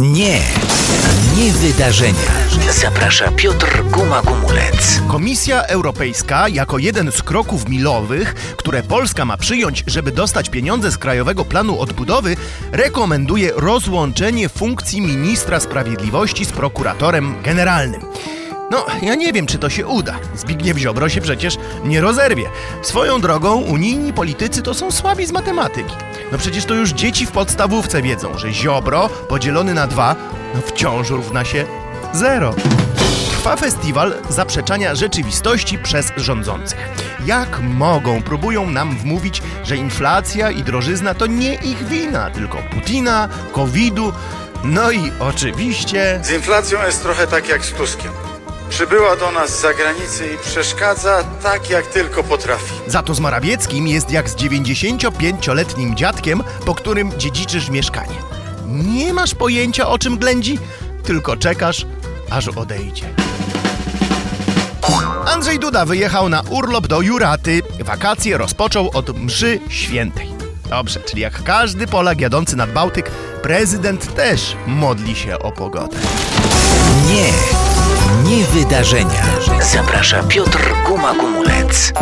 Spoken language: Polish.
Nie, nie wydarzenia. Zaprasza Piotr Guma-Gumulec. Komisja Europejska jako jeden z kroków milowych, które Polska ma przyjąć, żeby dostać pieniądze z Krajowego Planu Odbudowy, rekomenduje rozłączenie funkcji ministra sprawiedliwości z prokuratorem generalnym. No, ja nie wiem, czy to się uda. Zbigniew Ziobro się przecież nie rozerwie. Swoją drogą, unijni politycy to są słabi z matematyki. No przecież to już dzieci w podstawówce wiedzą, że Ziobro podzielony na dwa, no wciąż równa się zero. Trwa festiwal zaprzeczania rzeczywistości przez rządzących. Jak mogą, próbują nam wmówić, że inflacja i drożyzna to nie ich wina, tylko Putina, COVID-u, no i oczywiście Z inflacją jest trochę tak jak z Tuskiem. Przybyła do nas z zagranicy i przeszkadza tak jak tylko potrafi. Za to z Morawieckim jest jak z 95-letnim dziadkiem, po którym dziedziczysz mieszkanie. Nie masz pojęcia o czym ględzi, tylko czekasz, aż odejdzie. Andrzej Duda wyjechał na urlop do Juraty. Wakacje rozpoczął od mszy świętej. Dobrze, czyli jak każdy Polak jadący nad Bałtyk, prezydent też modli się o pogodę. Nie, nie wydarzenia. Zaprasza Piotr Guma-Gumulec.